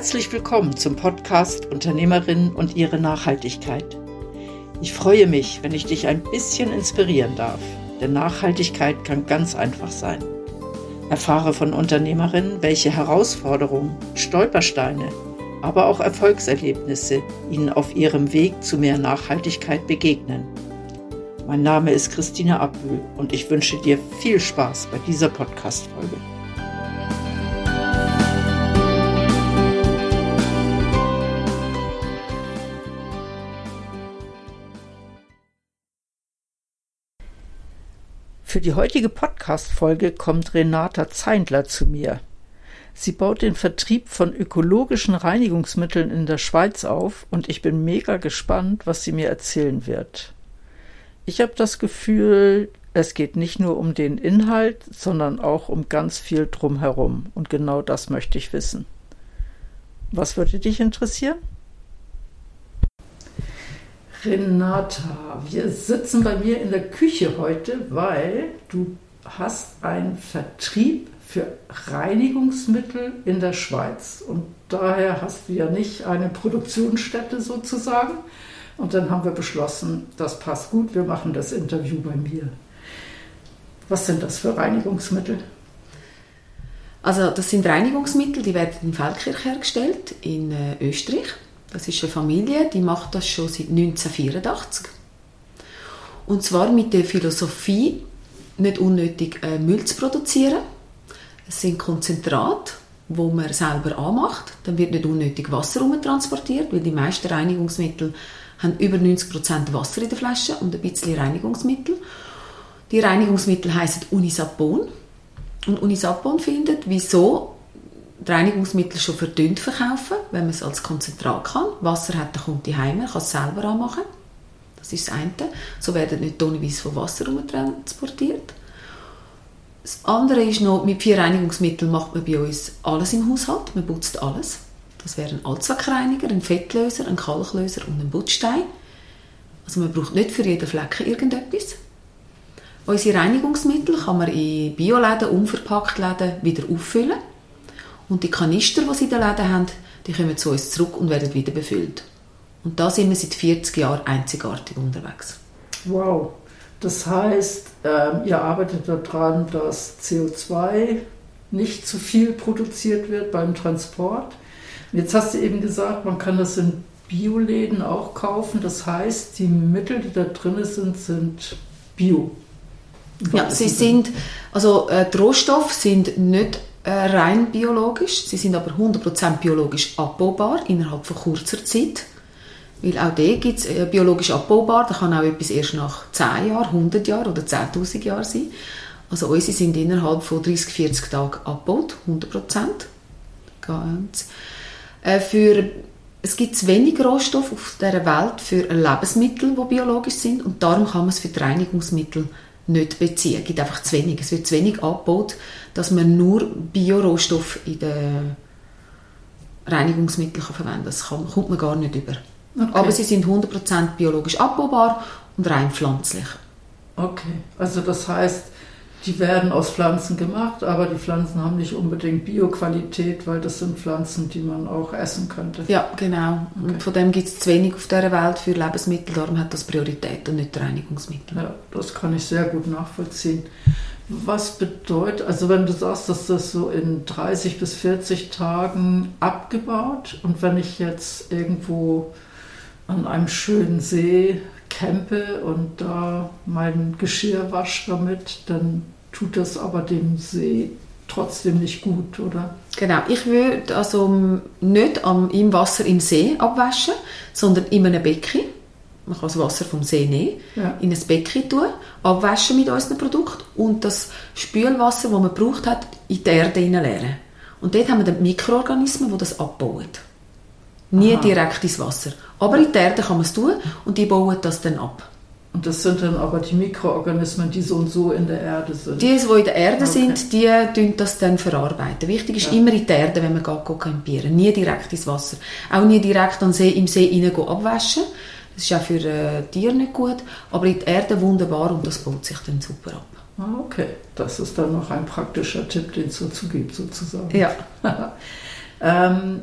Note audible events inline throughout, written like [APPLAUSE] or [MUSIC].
Herzlich willkommen zum Podcast Unternehmerinnen und ihre Nachhaltigkeit. Ich freue mich, wenn ich dich ein bisschen inspirieren darf, denn Nachhaltigkeit kann ganz einfach sein. Erfahre von Unternehmerinnen, welche Herausforderungen, Stolpersteine, aber auch Erfolgserlebnisse ihnen auf ihrem Weg zu mehr Nachhaltigkeit begegnen. Mein Name ist Christine Abühl und ich wünsche dir viel Spaß bei dieser Podcast-Folge. Für die heutige Podcast-Folge kommt Renata Zeindler zu mir. Sie baut den Vertrieb von ökologischen Reinigungsmitteln in der Schweiz auf und ich bin mega gespannt, was sie mir erzählen wird. Ich habe das Gefühl, es geht nicht nur um den Inhalt, sondern auch um ganz viel drumherum und genau das möchte ich wissen. Was würde dich interessieren? Renata, wir sitzen bei mir in der Küche heute, weil du hast einen Vertrieb für Reinigungsmittel in der Schweiz. Und daher hast du ja nicht eine Produktionsstätte sozusagen. Und dann haben wir beschlossen, das passt gut, wir machen das Interview bei mir. Was sind das für Reinigungsmittel? Also das sind Reinigungsmittel, die werden in Feldkirch hergestellt, in äh, Österreich. Das ist eine Familie, die macht das schon seit 1984. Und zwar mit der Philosophie, nicht unnötig äh, Müll zu produzieren. Es sind Konzentrate, wo man selber anmacht. Dann wird nicht unnötig Wasser transportiert, weil die meisten Reinigungsmittel haben über 90% Wasser in der Flasche und ein bisschen Reinigungsmittel. Die Reinigungsmittel heißen Unisapon. Und Unisapon findet, wieso Reinigungsmittel schon verdünnt verkaufen, wenn man es als Konzentrat kann. Wasser hat, dann kommt die Heime, kann es selber anmachen. Das ist das eine. So werden nicht tonnenweise von Wasser transportiert. Das andere ist noch, mit vier Reinigungsmitteln macht man bei uns alles im Haushalt. Man putzt alles. Das wären ein Allzweckreiniger, ein Fettlöser, ein Kalklöser und ein Putzstein. Also man braucht nicht für jeden Flecken irgendetwas. Unsere Reinigungsmittel kann man in Bioläden, unverpackt Läden wieder auffüllen. Und die Kanister, die sie in den Läden haben, die kommen zu uns zurück und werden wieder befüllt. Und da sind wir seit 40 Jahren einzigartig unterwegs. Wow. Das heißt, äh, ihr arbeitet daran, dass CO2 nicht zu viel produziert wird beim Transport. Jetzt hast du eben gesagt, man kann das in Bioläden auch kaufen. Das heißt, die Mittel, die da drin sind, sind Bio. Ja, sie sind, also äh, die Rohstoffe sind nicht rein biologisch, sie sind aber 100% biologisch abbaubar innerhalb von kurzer Zeit. Weil auch da gibt es äh, biologisch abbaubar, da kann auch etwas erst nach 10 Jahren, 100 Jahren oder 10'000 Jahren sein. Also unsere sind innerhalb von 30, 40 Tagen abgebaut, 100%. Ganz. Äh, für, es gibt zu wenig Rohstoffe auf dieser Welt für Lebensmittel, die biologisch sind und darum kann man es für die Reinigungsmittel nicht beziehen. Es gibt einfach zu wenig. Es wird zu wenig abgebaut, dass man nur Biorohstoffe in den Reinigungsmitteln verwenden kann. Das kann, kommt man gar nicht über. Okay. Aber sie sind 100% biologisch abbaubar und rein pflanzlich. Okay, also das heißt, die werden aus Pflanzen gemacht, aber die Pflanzen haben nicht unbedingt Bioqualität, weil das sind Pflanzen, die man auch essen könnte. Ja, genau. Okay. Und von dem gibt es zu wenig auf dieser Welt für Lebensmittel, darum hat das Priorität und nicht Reinigungsmittel. Ja, das kann ich sehr gut nachvollziehen. Was bedeutet, also wenn du sagst, dass das so in 30 bis 40 Tagen abgebaut und wenn ich jetzt irgendwo an einem schönen See campe und da mein Geschirr wasche damit, dann tut das aber dem See trotzdem nicht gut, oder? Genau, ich würde also nicht im Wasser im See abwaschen, sondern in einem Becken. Man kann das Wasser vom See nehmen, ja. in ein Becken tun, abwaschen mit unserem Produkt und das Spülwasser, das man braucht hat, in die Erde leeren. Und dort haben wir dann Mikroorganismen, die das abbauen. Nie Aha. direkt ins Wasser. Aber in der Erde kann man es tun und die bauen das dann ab. Und das sind dann aber die Mikroorganismen, die so und so in der Erde sind? Die, die in der Erde okay. sind, die tun das dann verarbeiten. Wichtig ist ja. immer in der Erde, wenn man geht, campieren Nie direkt ins Wasser. Auch nie direkt an See, im See rein abwaschen. Das ist auch für äh, Tiere nicht gut. Aber in der Erde wunderbar und das baut sich dann super ab. Ah, okay, das ist dann noch ein praktischer Tipp, den es dazu gibt, sozusagen. Ja. [LAUGHS] ähm,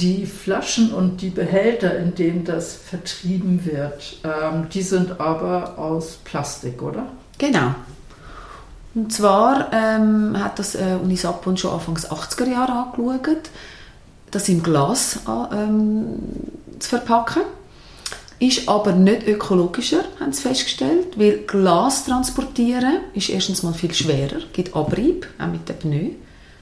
Die Flaschen und die Behälter, in denen das vertrieben wird, ähm, die sind aber aus Plastik, oder? Genau. Und zwar ähm, hat das äh, Unisapon schon Anfangs 80er Jahre angeschaut, das im Glas ähm, zu verpacken. Ist aber nicht ökologischer, haben sie festgestellt, weil Glas transportieren ist erstens mal viel schwerer, gibt Abrieb, auch mit dem Pneu,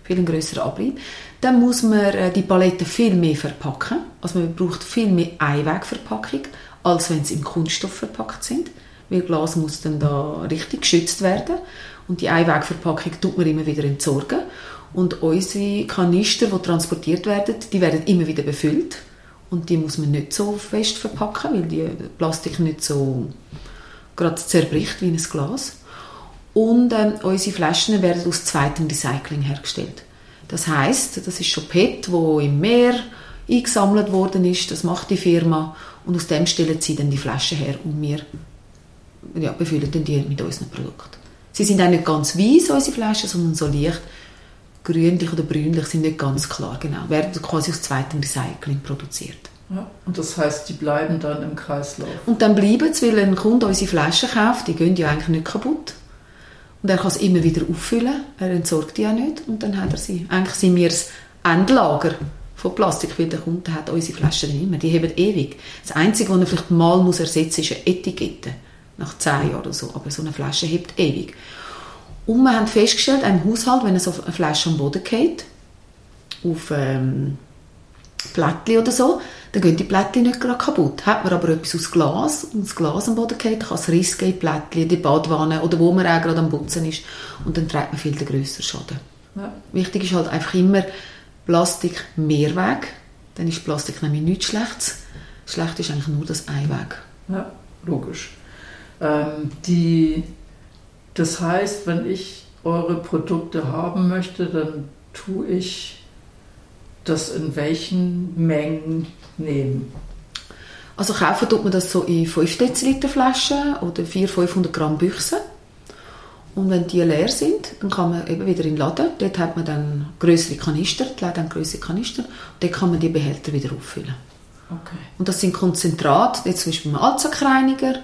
viel einen grösseren Abrieb. Dann muss man äh, die Paletten viel mehr verpacken, also man braucht viel mehr Einwegverpackung, als wenn sie im Kunststoff verpackt sind, weil Glas muss dann da richtig geschützt werden. Und die Einwegverpackung tut man immer wieder entsorgen. Und unsere Kanister, die transportiert werden, die werden immer wieder befüllt und die muss man nicht so fest verpacken, weil die Plastik nicht so gerade zerbricht wie ein Glas. Und ähm, unsere Flaschen werden aus zweitem Recycling hergestellt. Das heißt, das ist schon PET, wo im Meer eingesammelt worden ist. Das macht die Firma und aus dem stellen sie dann die Flaschen her und wir ja, befüllen dann die mit unseren Produkten. Sie sind auch nicht ganz weiß, unsere Flaschen, sondern so leicht grünlich oder brünlich, sind nicht ganz klar genau. Werden quasi aus zweitem Recycling produziert. Ja, und das heißt, die bleiben dann im Kreislauf? Und dann bleiben sie, weil ein Kunde unsere Flaschen kauft, die gehen ja eigentlich nicht kaputt. Und er kann sie immer wieder auffüllen, er entsorgt die ja nicht und dann hat er sie. Eigentlich sind wir das Endlager von Plastik, weil der Kunde hat unsere Flaschen nicht mehr, die haben ewig. Das Einzige, was er vielleicht mal muss ersetzen muss, ist eine Etikette, nach zehn Jahren oder so, aber so eine Flasche hebt ewig. Und wir haben festgestellt, ein Haushalt, wenn so eine Flasche am Boden geht, auf ähm, Plättchen oder so, dann gehen die Plättchen nicht gerade kaputt. Hat man aber etwas aus Glas und das Glas am Boden geht, kann es Riss geben, Plättchen, die Badwanne oder wo man auch gerade am Putzen ist und dann trägt man viel den grösseren Schaden. Ja. Wichtig ist halt einfach immer Plastik Mehrweg, dann ist Plastik nämlich nichts Schlechtes. Schlecht ist eigentlich nur das Einweg. Ja, logisch. Ähm, die das heißt, wenn ich eure Produkte haben möchte, dann tue ich das in welchen Mengen nehmen? Also kaufen tut man das so in 5 Deziliter Flaschen oder 400, 500 Gramm Büchsen. Und wenn die leer sind, dann kann man eben wieder in den Laden. Dort hat man dann größere Kanister, die Läden haben größere Kanister. Und dort kann man die Behälter wieder auffüllen. Okay. Und das sind Konzentrat, jetzt zum Beispiel beim Allzweckreiniger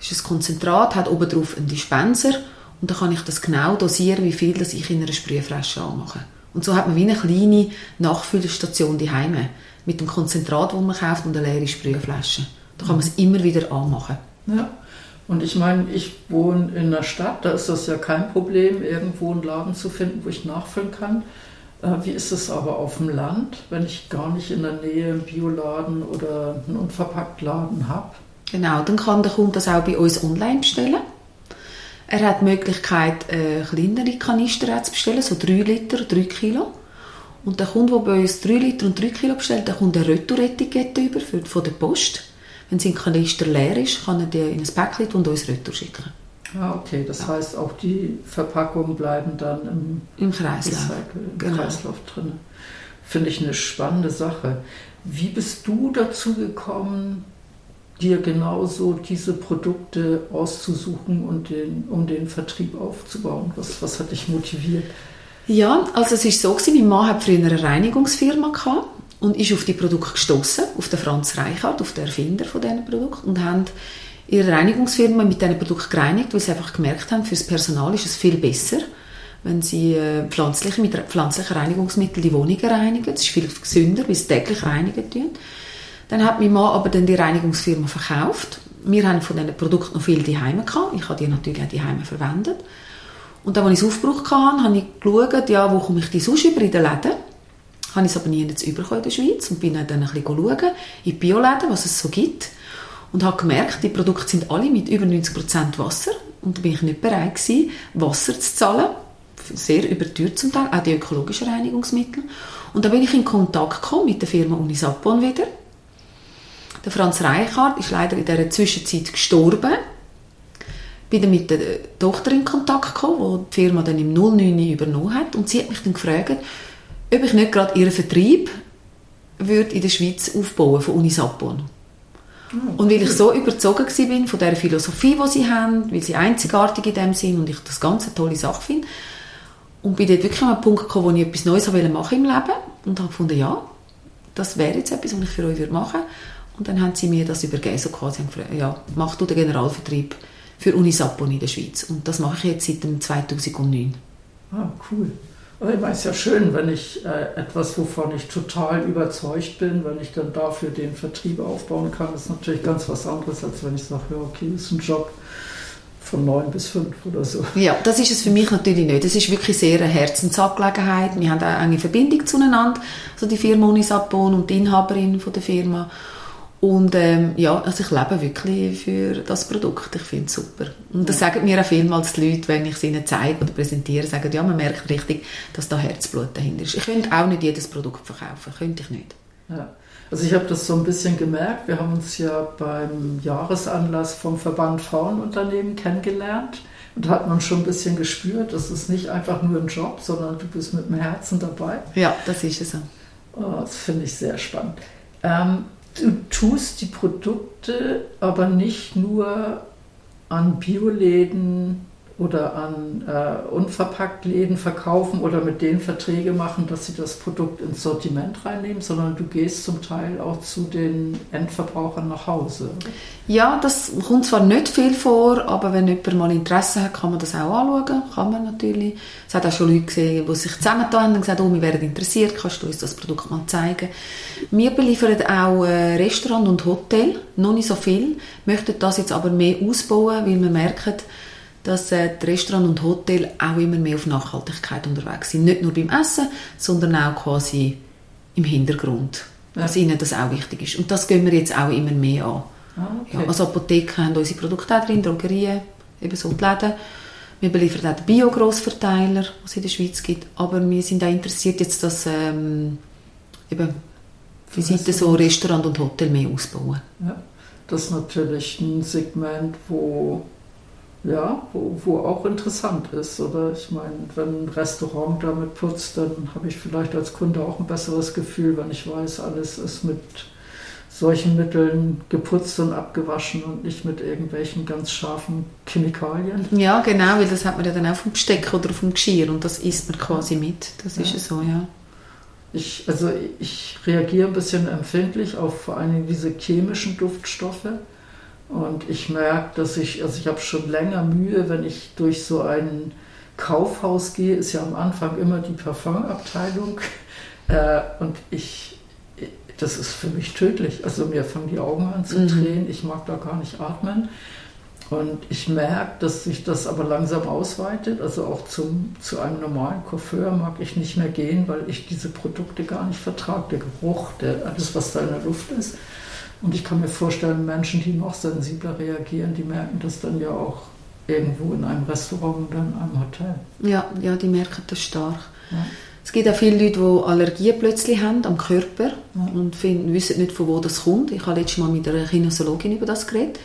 ist ein Konzentrat, hat oben drauf einen Dispenser und dann kann ich das genau dosieren, wie viel das ich in einer Sprühflasche anmache. Und so hat man wie eine kleine Nachfüllstation daheim mit dem Konzentrat, das man kauft und eine leere Sprühflasche. Da kann man es immer wieder anmachen. Ja. Und ich meine, ich wohne in einer Stadt, da ist das ja kein Problem, irgendwo einen Laden zu finden, wo ich nachfüllen kann. Äh, wie ist es aber auf dem Land, wenn ich gar nicht in der Nähe einen Bioladen oder einen Unverpacktladen habe? Genau, dann kann der Kunde das auch bei uns online bestellen. Er hat die Möglichkeit, äh, kleinere Kanister zu bestellen, so 3 Liter, 3 Kilo. Und der Kunde, der bei uns 3 Liter und 3 Kilo bestellt, der kommt eine Retour-Etikette über von der Post. Wenn sein Kanister leer ist, kann er die in ein Päckchen und uns Retour schicken. Ah, okay. Das ja. heißt, auch die Verpackungen bleiben dann im, Im Kreislauf, im genau. Kreislauf drin. Finde ich eine spannende Sache. Wie bist du dazu gekommen, dir genauso diese Produkte auszusuchen und den, um den Vertrieb aufzubauen? Was, was hat dich motiviert? Ja, also es ist so gewesen, mein Mann hat früher eine Reinigungsfirma gehabt und ist auf die Produkte gestoßen, auf den Franz Reichhardt, auf den Erfinder von diesen Produkten und haben ihre Reinigungsfirma mit diesen Produkten gereinigt, weil sie einfach gemerkt haben, für das Personal ist es viel besser, wenn sie äh, pflanzliche, mit pflanzlichen Reinigungsmitteln die Wohnungen reinigen. Es ist viel gesünder, weil sie täglich reinigen tun. Dann hat mein Mann aber dann die Reinigungsfirma verkauft. Wir haben von diesen Produkten noch viel daheim gehabt. Ich habe die natürlich auch daheim verwendet. Und dann, als ich es aufgebraucht hatte, habe ich geschaut, ja, wo komme ich die sonst über in den Läden. Habe ich es aber nie in der Schweiz und bin dann ein bisschen schauen, in Bioläden, was es so gibt. Und habe gemerkt, die Produkte sind alle mit über 90% Wasser. Und da bin ich nicht bereit gewesen, Wasser zu zahlen. Sehr überteuert zum Teil, auch die ökologischen Reinigungsmittel. Und da bin ich in Kontakt gekommen mit der Firma Unisapon wieder. Der Franz Reichardt ist leider in dieser Zwischenzeit gestorben. Bin dann mit der Tochter in Kontakt gekommen, die die Firma dann im 09 übernommen hat. Und sie hat mich dann gefragt, ob ich nicht gerade ihren Vertrieb würde in der Schweiz aufbauen von Unisapon. Oh, und weil ich so überzogen war von der Philosophie, die sie haben, weil sie einzigartig in dem sind und ich das ganz eine tolle Sache finde. Und bin dort wirklich an einen Punkt gekommen, wo ich etwas Neues machen wollte im Leben und habe gefunden, ja, das wäre jetzt etwas, was ich für euch machen würde. Und dann haben sie mir das übergeben, so quasi, ja, mach du den Generalvertrieb für Unisapon in der Schweiz. Und das mache ich jetzt seit dem 2009. Ah, cool. Meine, es ist ja schön, wenn ich äh, etwas, wovon ich total überzeugt bin, wenn ich dann dafür den Vertrieb aufbauen kann, ist natürlich ganz was anderes, als wenn ich sage, ja, okay, das ist ein Job von neun bis fünf oder so. Ja, das ist es für mich natürlich nicht. Das ist wirklich sehr eine Herzensangelegenheit. Wir haben eine enge Verbindung zueinander, also die Firma Unisapon und die Inhaberin von der Firma. Und ähm, ja, also ich lebe wirklich für das Produkt. Ich finde es super. Und das ja. sagen mir auch vielmals die Leute, wenn ich es ihnen zeige oder präsentiere, sagen, ja, man merkt richtig, dass da Herzblut dahinter ist. Ich könnte auch nicht jedes Produkt verkaufen, könnte ich nicht. Ja. Also ich habe das so ein bisschen gemerkt. Wir haben uns ja beim Jahresanlass vom Verband Frauenunternehmen kennengelernt. Und da hat man schon ein bisschen gespürt, das ist nicht einfach nur ein Job, sondern du bist mit dem Herzen dabei. Ja, das ist es so. Oh, das finde ich sehr spannend. Ähm, du tust die Produkte aber nicht nur an Bioläden oder an äh, unverpackt Läden verkaufen oder mit denen Verträge machen, dass sie das Produkt ins Sortiment reinnehmen, sondern du gehst zum Teil auch zu den Endverbrauchern nach Hause. Ja, das kommt zwar nicht viel vor, aber wenn jemand mal Interesse hat, kann man das auch anschauen. Kann man natürlich. Es hat auch schon Leute gesehen, die sich zusammengetan haben und gesagt, oh, wir wären interessiert, kannst du uns das Produkt mal zeigen. Wir beliefern auch äh, Restaurant und Hotel, noch nicht so viel, möchten das jetzt aber mehr ausbauen, weil wir merken, dass äh, die Restaurants und Hotels auch immer mehr auf Nachhaltigkeit unterwegs sind. Nicht nur beim Essen, sondern auch quasi im Hintergrund. Ja. Dass ihnen das auch wichtig ist. Und das gehen wir jetzt auch immer mehr an. Ah, okay. ja, also Apotheken haben unsere Produkte auch drin, Drogerien, ebenso die Läden. Wir beliefern auch den Bio-Grossverteiler, was es in der Schweiz gibt. Aber wir sind auch interessiert, jetzt das ähm, eben Visite so Restaurant und Hotel mehr ausbauen. Ja, das ist natürlich ein Segment, wo ja, wo, wo auch interessant ist. Oder ich meine, wenn ein Restaurant damit putzt, dann habe ich vielleicht als Kunde auch ein besseres Gefühl, wenn ich weiß, alles ist mit solchen Mitteln geputzt und abgewaschen und nicht mit irgendwelchen ganz scharfen Chemikalien. Ja, genau, weil das hat man ja dann auch vom Besteck oder vom Geschirr und das isst man quasi mit. Das ja. ist ja so, ja. Ich, also ich reagiere ein bisschen empfindlich auf vor allem diese chemischen Duftstoffe. Und ich merke, dass ich, also ich habe schon länger Mühe, wenn ich durch so ein Kaufhaus gehe, ist ja am Anfang immer die Parfumabteilung. [LAUGHS] Äh, und ich, das ist für mich tödlich. Also mir fangen die Augen an zu mhm. drehen, ich mag da gar nicht atmen. Und ich merke, dass sich das aber langsam ausweitet. Also auch zum, zu einem normalen Coiffeur mag ich nicht mehr gehen, weil ich diese Produkte gar nicht vertrage. Der Geruch, der, alles, was da in der Luft ist. Und ich kann mir vorstellen, Menschen, die noch sensibler reagieren, die merken das dann ja auch irgendwo in einem Restaurant oder in einem Hotel. Ja, ja die merken das stark. Ja. Es gibt auch viele Leute, die Allergien plötzlich haben am Körper ja. und finden, wissen nicht, von wo das kommt. Ich habe letztes Mal mit einer Kinesiologin über das geredet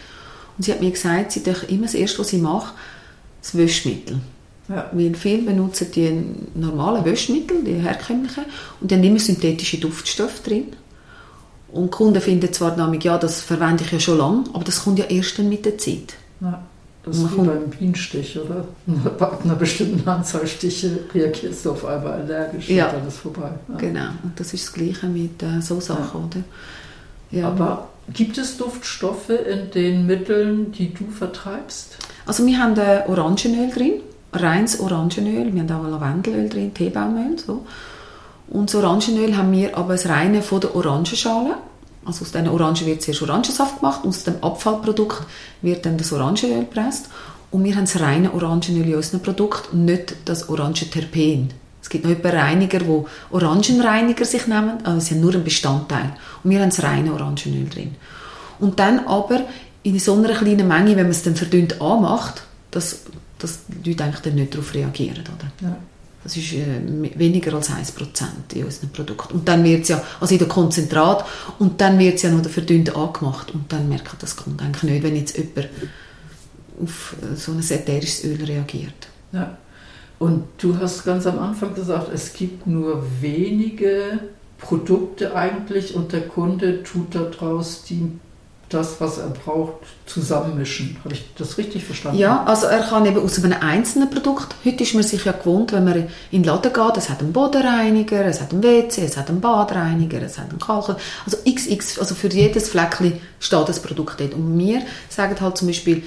und sie hat mir gesagt, sie doch immer das Erste, was sie macht, das Wäschmittel. Ja. Weil viele benutzen die normalen Wäschmittel, die herkömmlichen, und die haben immer synthetische Duftstoffe drin. Und Kunden finden zwar damit, ja, das verwende ich ja schon lange, aber das kommt ja erst dann mit der Zeit. Ja, das ist wie beim Bienenstich, oder? [LAUGHS] Ab einer bestimmten Anzahl Stiche reagierst du auf einmal allergisch ja. und dann ist vorbei. Ja. Genau, und das ist das Gleiche mit äh, so Sachen, oder? Ja. Aber gibt es Duftstoffe in den Mitteln, die du vertreibst? Also wir haben äh, Orangenöl drin, reines Orangenöl, wir haben auch Lavendelöl drin, Teebaumöl, so. Und das Orangenöl haben wir aber das reine von der Orangenschale. Also aus diesen Orangen wird zuerst Orangensaft gemacht und aus dem Abfallprodukt wird dann das Orangenöl gepresst. Und wir haben das reine Orangenöl in unserem Produkt und nicht das Orangenterpen. Es gibt noch paar Reiniger, die Orangenreiniger sich nehmen, aber sie haben nur einen Bestandteil. Und wir haben das reine Orangenöl drin. Und dann aber in so einer kleinen Menge, wenn man es dann verdünnt anmacht, dass, dass die Leute eigentlich dann nicht darauf reagieren. Oder? Ja. Das ist äh, weniger als 1% in unserem Produkt. Und dann wird es ja, also in der Konzentrat, und dann wird es ja noch verdünnt angemacht. Und dann merkt das Kunde eigentlich nicht, wenn jetzt jemand auf äh, so ein ätherisches Öl reagiert. Ja. Und du hast ganz am Anfang gesagt, es gibt nur wenige Produkte eigentlich und der Kunde tut daraus die das, was er braucht, zusammenmischen. Habe ich das richtig verstanden? Ja, also er kann eben aus einem einzelnen Produkt, heute ist man sich ja gewohnt, wenn man in den Laden geht, es hat einen Bodenreiniger, es hat einen WC, es hat einen Badreiniger, es hat einen Kalk, also XX, also für jedes Fleckchen steht das Produkt dort. Und wir sagen halt zum Beispiel,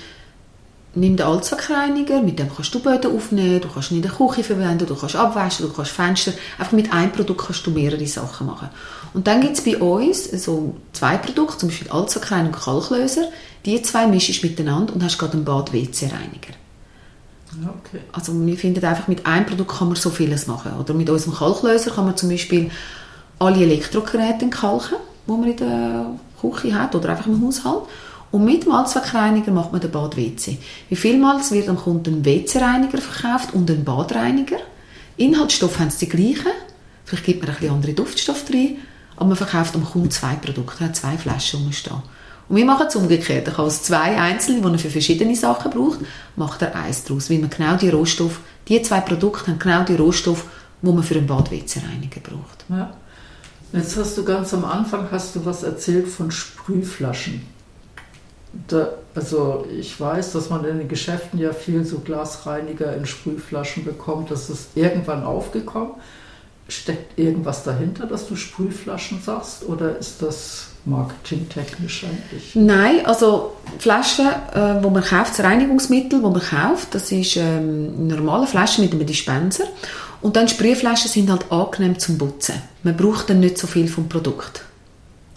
nimm den Allzweckreiniger, mit dem kannst du Böden aufnehmen, du kannst ihn in der Küche verwenden, du kannst abwaschen, du kannst Fenster, einfach mit einem Produkt kannst du mehrere Sachen machen. Und dann gibt es bei uns so zwei Produkte, zum Beispiel Allzweckreiniger und Kalklöser, die zwei mischst du miteinander und hast gerade einen Bad-WC-Reiniger. Okay. Also wir finden einfach, mit einem Produkt kann man so vieles machen. Oder mit unserem Kalklöser kann man zum Beispiel alle Elektrogeräte kalken, die man in der Küche hat oder einfach im Haushalt. Und mit dem Allzweckreiniger macht man den Bad-WC. Wie vielmals wird am Kunden ein WC-Reiniger verkauft und ein Badreiniger. Inhaltsstoff haben sie die gleichen. Vielleicht gibt man ein bisschen andere Duftstoff rein. Aber man verkauft am Kunden zwei Produkte, hat zwei Flaschen rumstehen. Und wir machen es umgekehrt. Er kann aus zwei einzelnen, die er für verschiedene Sachen braucht, macht er eins daraus. Weil man genau die Rohstoffe, die zwei Produkte haben genau die Rohstoffe, die man für einen Bad-WC-Reiniger braucht. Ja. Jetzt hast du ganz am Anfang hast du was erzählt von Sprühflaschen. Da, also ich weiß, dass man in den Geschäften ja viel so Glasreiniger in Sprühflaschen bekommt. Das ist irgendwann aufgekommen. Steckt irgendwas dahinter, dass du Sprühflaschen sagst? Oder ist das marketingtechnisch eigentlich? Nein, also Flaschen, äh, wo man kauft, das Reinigungsmittel, wo man kauft, das ist ähm, eine normale Flasche mit einem Dispenser. Und dann Sprühflaschen sind halt angenehm zum Putzen. Man braucht dann nicht so viel vom Produkt.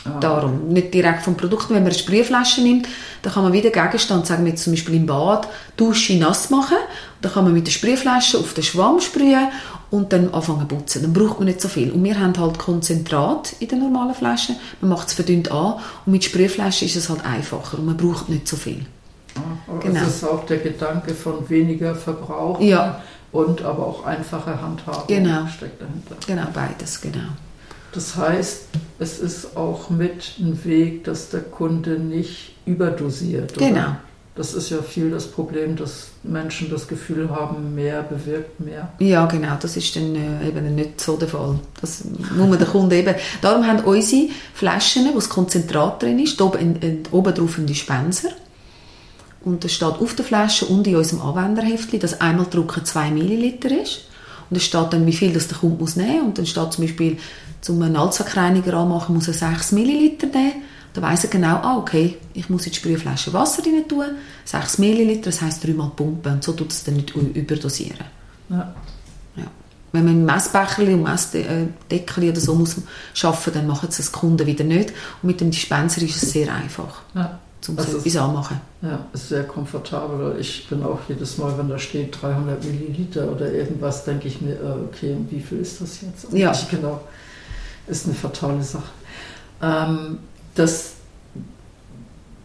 Ah. Darum, nicht direkt vom Produkt. Wenn man eine Sprühflasche nimmt, dann kann man wieder Gegenstand, sagen wir zum Beispiel im Bad, Dusche nass machen. Dann kann man mit der Sprühflasche auf den Schwamm sprühen und dann anfangen zu putzen. Dann braucht man nicht so viel. Und wir haben halt Konzentrat in den normalen Flaschen. Man macht es verdünnt an und mit Sprühflasche ist es halt einfacher und man braucht nicht so viel. Ah, genau. Das ist auch der Gedanke von weniger Verbrauch ja. und aber auch einfache Handhabung genau. steckt dahinter. Genau, beides, genau. Das heißt, es ist auch mit ein Weg, dass der Kunde nicht überdosiert. Oder? Genau. Das ist ja viel das Problem, dass Menschen das Gefühl haben, mehr bewirkt mehr. Ja, genau, das ist dann äh, eben nicht so der Fall. Das muss man den Kunden eben... Darum haben unsere Flaschen, wo das Konzentrat drin ist, oben, in, oben drauf ein Dispenser. Und es steht auf der Flasche und in unserem Anwenderheftchen, dass einmal drucken 2 Milliliter ist. Und es steht dann, wie viel das der Kunde muss nehmen muss. Und dann steht zum Beispiel um einen Allzweckreiniger anmachen, muss er 6 Milliliter nehmen. Dann weiss er genau, ah, okay, ich muss in die Sprühflasche Wasser rein tun, 6 Milliliter, das heisst dreimal pumpen. Und so tut es dann nicht überdosieren. Ja. ja. Wenn man Messbecher und Messdeckel oder so muss schaffen, dann machen es das Kunden wieder nicht. Und mit dem Dispenser ist es sehr einfach. Ja zum also etwas anmachen. Ja, ist sehr komfortabel. Ich bin auch jedes Mal, wenn da steht 300 Milliliter oder irgendwas, denke ich mir, äh, okay, wie viel ist das jetzt? Ja. Genau ist eine fatale Sache. Ähm, das,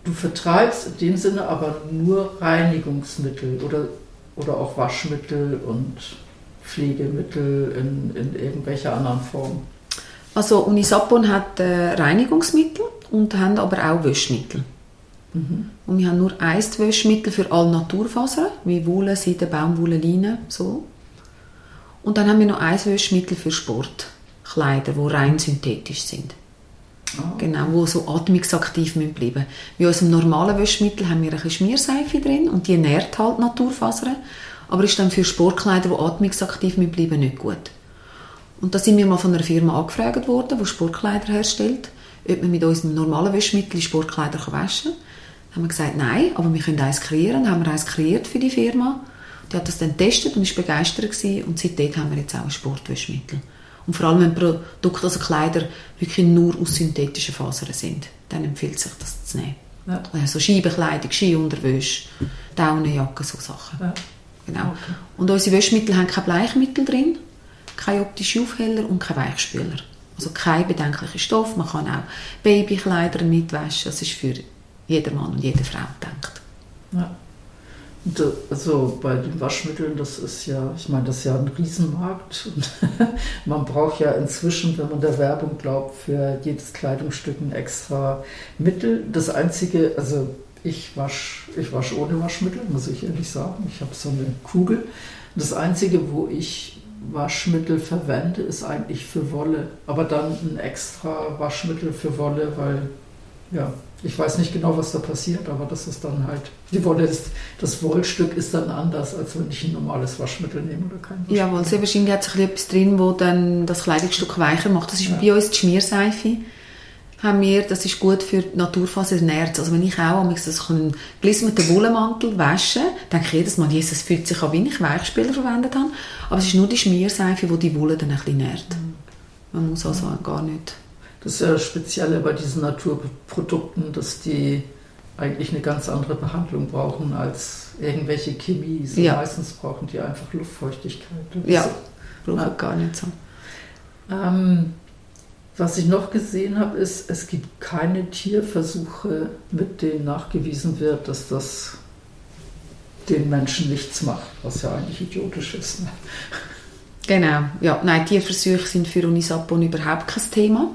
du vertreibst in dem Sinne aber nur Reinigungsmittel oder, oder auch Waschmittel und Pflegemittel in, in irgendwelcher anderen Form. Also Unisapon hat äh, Reinigungsmittel und haben aber auch Wäschmittel. Mhm. Und wir haben nur ein Wäschmittel für alle Naturfasern, wie Wolle, Seide, Baumwolle, Leine, so. Und dann haben wir noch ein Wäschmittel für Sport. Kleider, die rein synthetisch sind. Oh. Genau, wo so atmungsaktiv bleiben müssen. Bei unserem normalen Wäschmittel haben wir ein Schmierseife drin und die nährt halt Naturfasern, aber ist dann für Sportkleider, die atmungsaktiv bleiben nicht gut. Und da sind wir mal von einer Firma angefragt worden, die Sportkleider herstellt, ob man mit unserem normalen Wäschmittel Sportkleider waschen kann. Dann haben wir gesagt, nein, aber wir können eins kreieren. Dann haben wir eins kreiert für die Firma. Die hat das dann getestet und war begeistert gewesen. und seitdem haben wir jetzt auch ein Sportwäschmittel. Und vor allem, wenn Produkte, also Kleider, wirklich nur aus synthetischen Fasern sind, dann empfiehlt sich das zu nehmen. Ja. Also Scheibenkleidung, Skiunterwäsche, Daunenjacke, so Sachen. Ja. Genau. Okay. Und unsere Wäschmittel haben kein Bleichmittel drin, kein optischer Aufheller und kein Weichspüler. Also kein bedenklicher Stoff. Man kann auch Babykleider mitwaschen. Das ist für jeder Mann und jede Frau gedacht. Ja. Also bei den Waschmitteln, das ist ja, ich meine, das ist ja ein Riesenmarkt. [LAUGHS] Man braucht ja inzwischen, wenn man der Werbung glaubt, für jedes Kleidungsstück ein extra Mittel. Das einzige, also ich wasche ich wasch ohne Waschmittel, muss ich ehrlich sagen. Ich habe so eine Kugel. Das einzige, wo ich Waschmittel verwende, ist eigentlich für Wolle. Aber dann ein extra Waschmittel für Wolle, weil ja, ich weiß nicht genau, was da passiert, aber das ist dann halt, die Wolle ist, das Wollstück ist dann anders, als wenn ich ein normales Waschmittel nehme oder kein Waschmittel. Ja, weil sehr wahrscheinlich hat sich etwas drin, wo dann das Kleidungsstück weicher macht. Das ist ja. bei uns die Schmierseife. Haben wir, das ist gut für die Naturfaser Nerz. Also wenn ich auch das einen gelismeten Wollenmantel wasche, denke ich jedes Mal, Jesus fühlt sich an, wie ich Weichspüler verwendet habe. Aber es ist nur die Schmierseife, wo die Wolle dann ein bisschen nährt. Mhm. Man muss also gar nicht das ist ja speziell bei diesen Naturprodukten, dass die eigentlich eine ganz andere Behandlung brauchen als irgendwelche Chemie. Ja. Meistens brauchen die einfach Luftfeuchtigkeit. Ja, brauchen gar nicht so. Ähm, was ich noch gesehen habe, ist, es gibt keine Tierversuche, mit denen nachgewiesen wird, dass das den Menschen nichts macht, was ja eigentlich idiotisch ist. Ne? Genau, ja, nein, Tierversuche sind für Unisapon überhaupt kein Thema.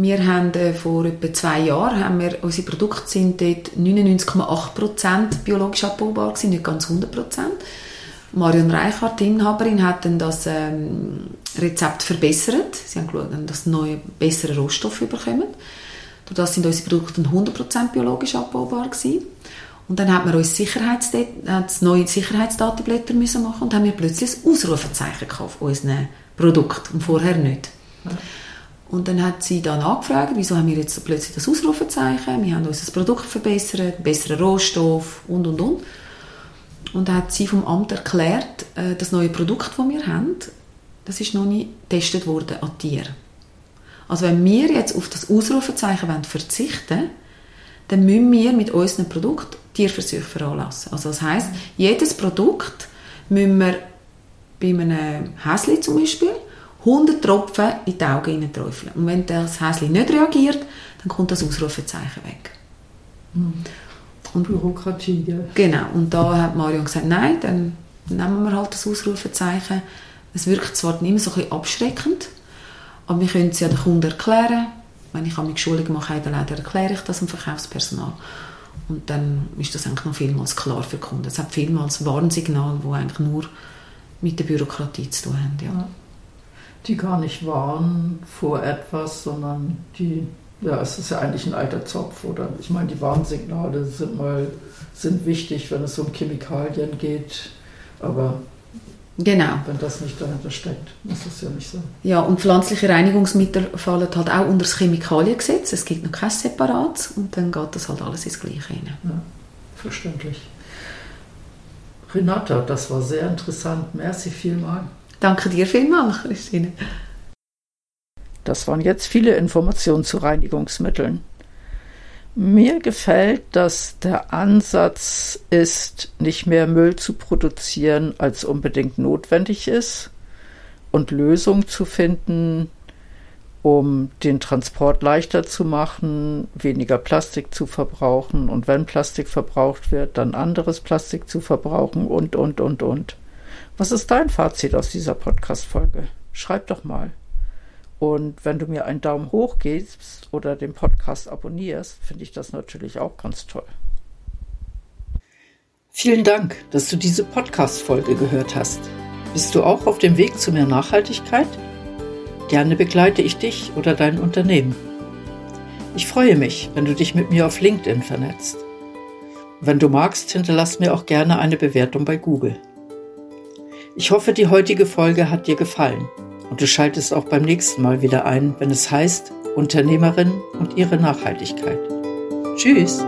Wir haben äh, vor etwa zwei Jahren, haben wir, unsere Produkte sind dort 99,8% biologisch abbaubar gewesen, nicht ganz 100%. Marion Reichardt, die Inhaberin, hat dann das ähm, Rezept verbessert. Sie haben geschaut, dass neue, bessere Rohstoffe bekommen. Dadurch sind unsere Produkte 100% biologisch abbaubar gewesen. Und dann hat man uns Sicherheits das neue Sicherheitsdatenblätter machen und haben wir plötzlich ein Ausrufezeichen auf unseren Produkt und vorher nicht. Ja. Und dann hat sie dann angefragt, wieso haben wir jetzt plötzlich das Ausrufezeichen, wir haben unser Produkt verbessert, besseren Rohstoff und, und, und. Und dann hat sie vom Amt erklärt, äh, das neue Produkt, das wir haben, das ist noch nicht getestet worden an Tieren. Also wenn wir jetzt auf das Ausrufezeichen verzichten dann müssen wir mit unserem Produkt Tierversuche veranlassen. Also das heisst, jedes Produkt müssen wir bei einem Häschen zum Beispiel 100 Tropfen in die Augen träufeln. Und wenn das Häschen nicht reagiert, dann kommt das Ausrufezeichen weg. Mhm. Und Bürokratie, ja. Genau. Und da hat Marion gesagt, nein, dann nehmen wir halt das Ausrufezeichen. Es wirkt zwar nicht immer so ein bisschen abschreckend, aber wir können es ja den Kunden erklären. Wenn ich eine Schulung mache, dann erkläre ich das dem Verkaufspersonal. Und dann ist das eigentlich noch vielmals klar für die Kunden. Es hat vielmals Warnsignale, die eigentlich nur mit der Bürokratie zu tun haben. Ja. ja die gar nicht warnen vor etwas, sondern die, ja, es ist ja eigentlich ein alter Zopf, oder? Ich meine, die Warnsignale sind mal, sind wichtig, wenn es um Chemikalien geht, aber Genau. Wenn das nicht dahinter steckt, ist das ja nicht so. Ja, und pflanzliche Reinigungsmittel fallen halt auch unter das Chemikaliengesetz. Es gibt noch kein Separat und dann geht das halt alles ins Gleiche rein. Ja, verständlich. Renata, das war sehr interessant. Merci vielmals. Danke dir vielmals, Christine. Das waren jetzt viele Informationen zu Reinigungsmitteln. Mir gefällt, dass der Ansatz ist, nicht mehr Müll zu produzieren, als unbedingt notwendig ist und Lösungen zu finden, um den Transport leichter zu machen, weniger Plastik zu verbrauchen und wenn Plastik verbraucht wird, dann anderes Plastik zu verbrauchen und, und, und, und. Was ist dein Fazit aus dieser Podcast-Folge? Schreib doch mal. Und wenn du mir einen Daumen hoch gibst oder den Podcast abonnierst, finde ich das natürlich auch ganz toll. Vielen Dank, dass du diese Podcast-Folge gehört hast. Bist du auch auf dem Weg zu mehr Nachhaltigkeit? Gerne begleite ich dich oder dein Unternehmen. Ich freue mich, wenn du dich mit mir auf LinkedIn vernetzt. Wenn du magst, hinterlass mir auch gerne eine Bewertung bei Google. Ich hoffe, die heutige Folge hat dir gefallen und du schaltest auch beim nächsten Mal wieder ein, wenn es heißt Unternehmerin und ihre Nachhaltigkeit. Tschüss!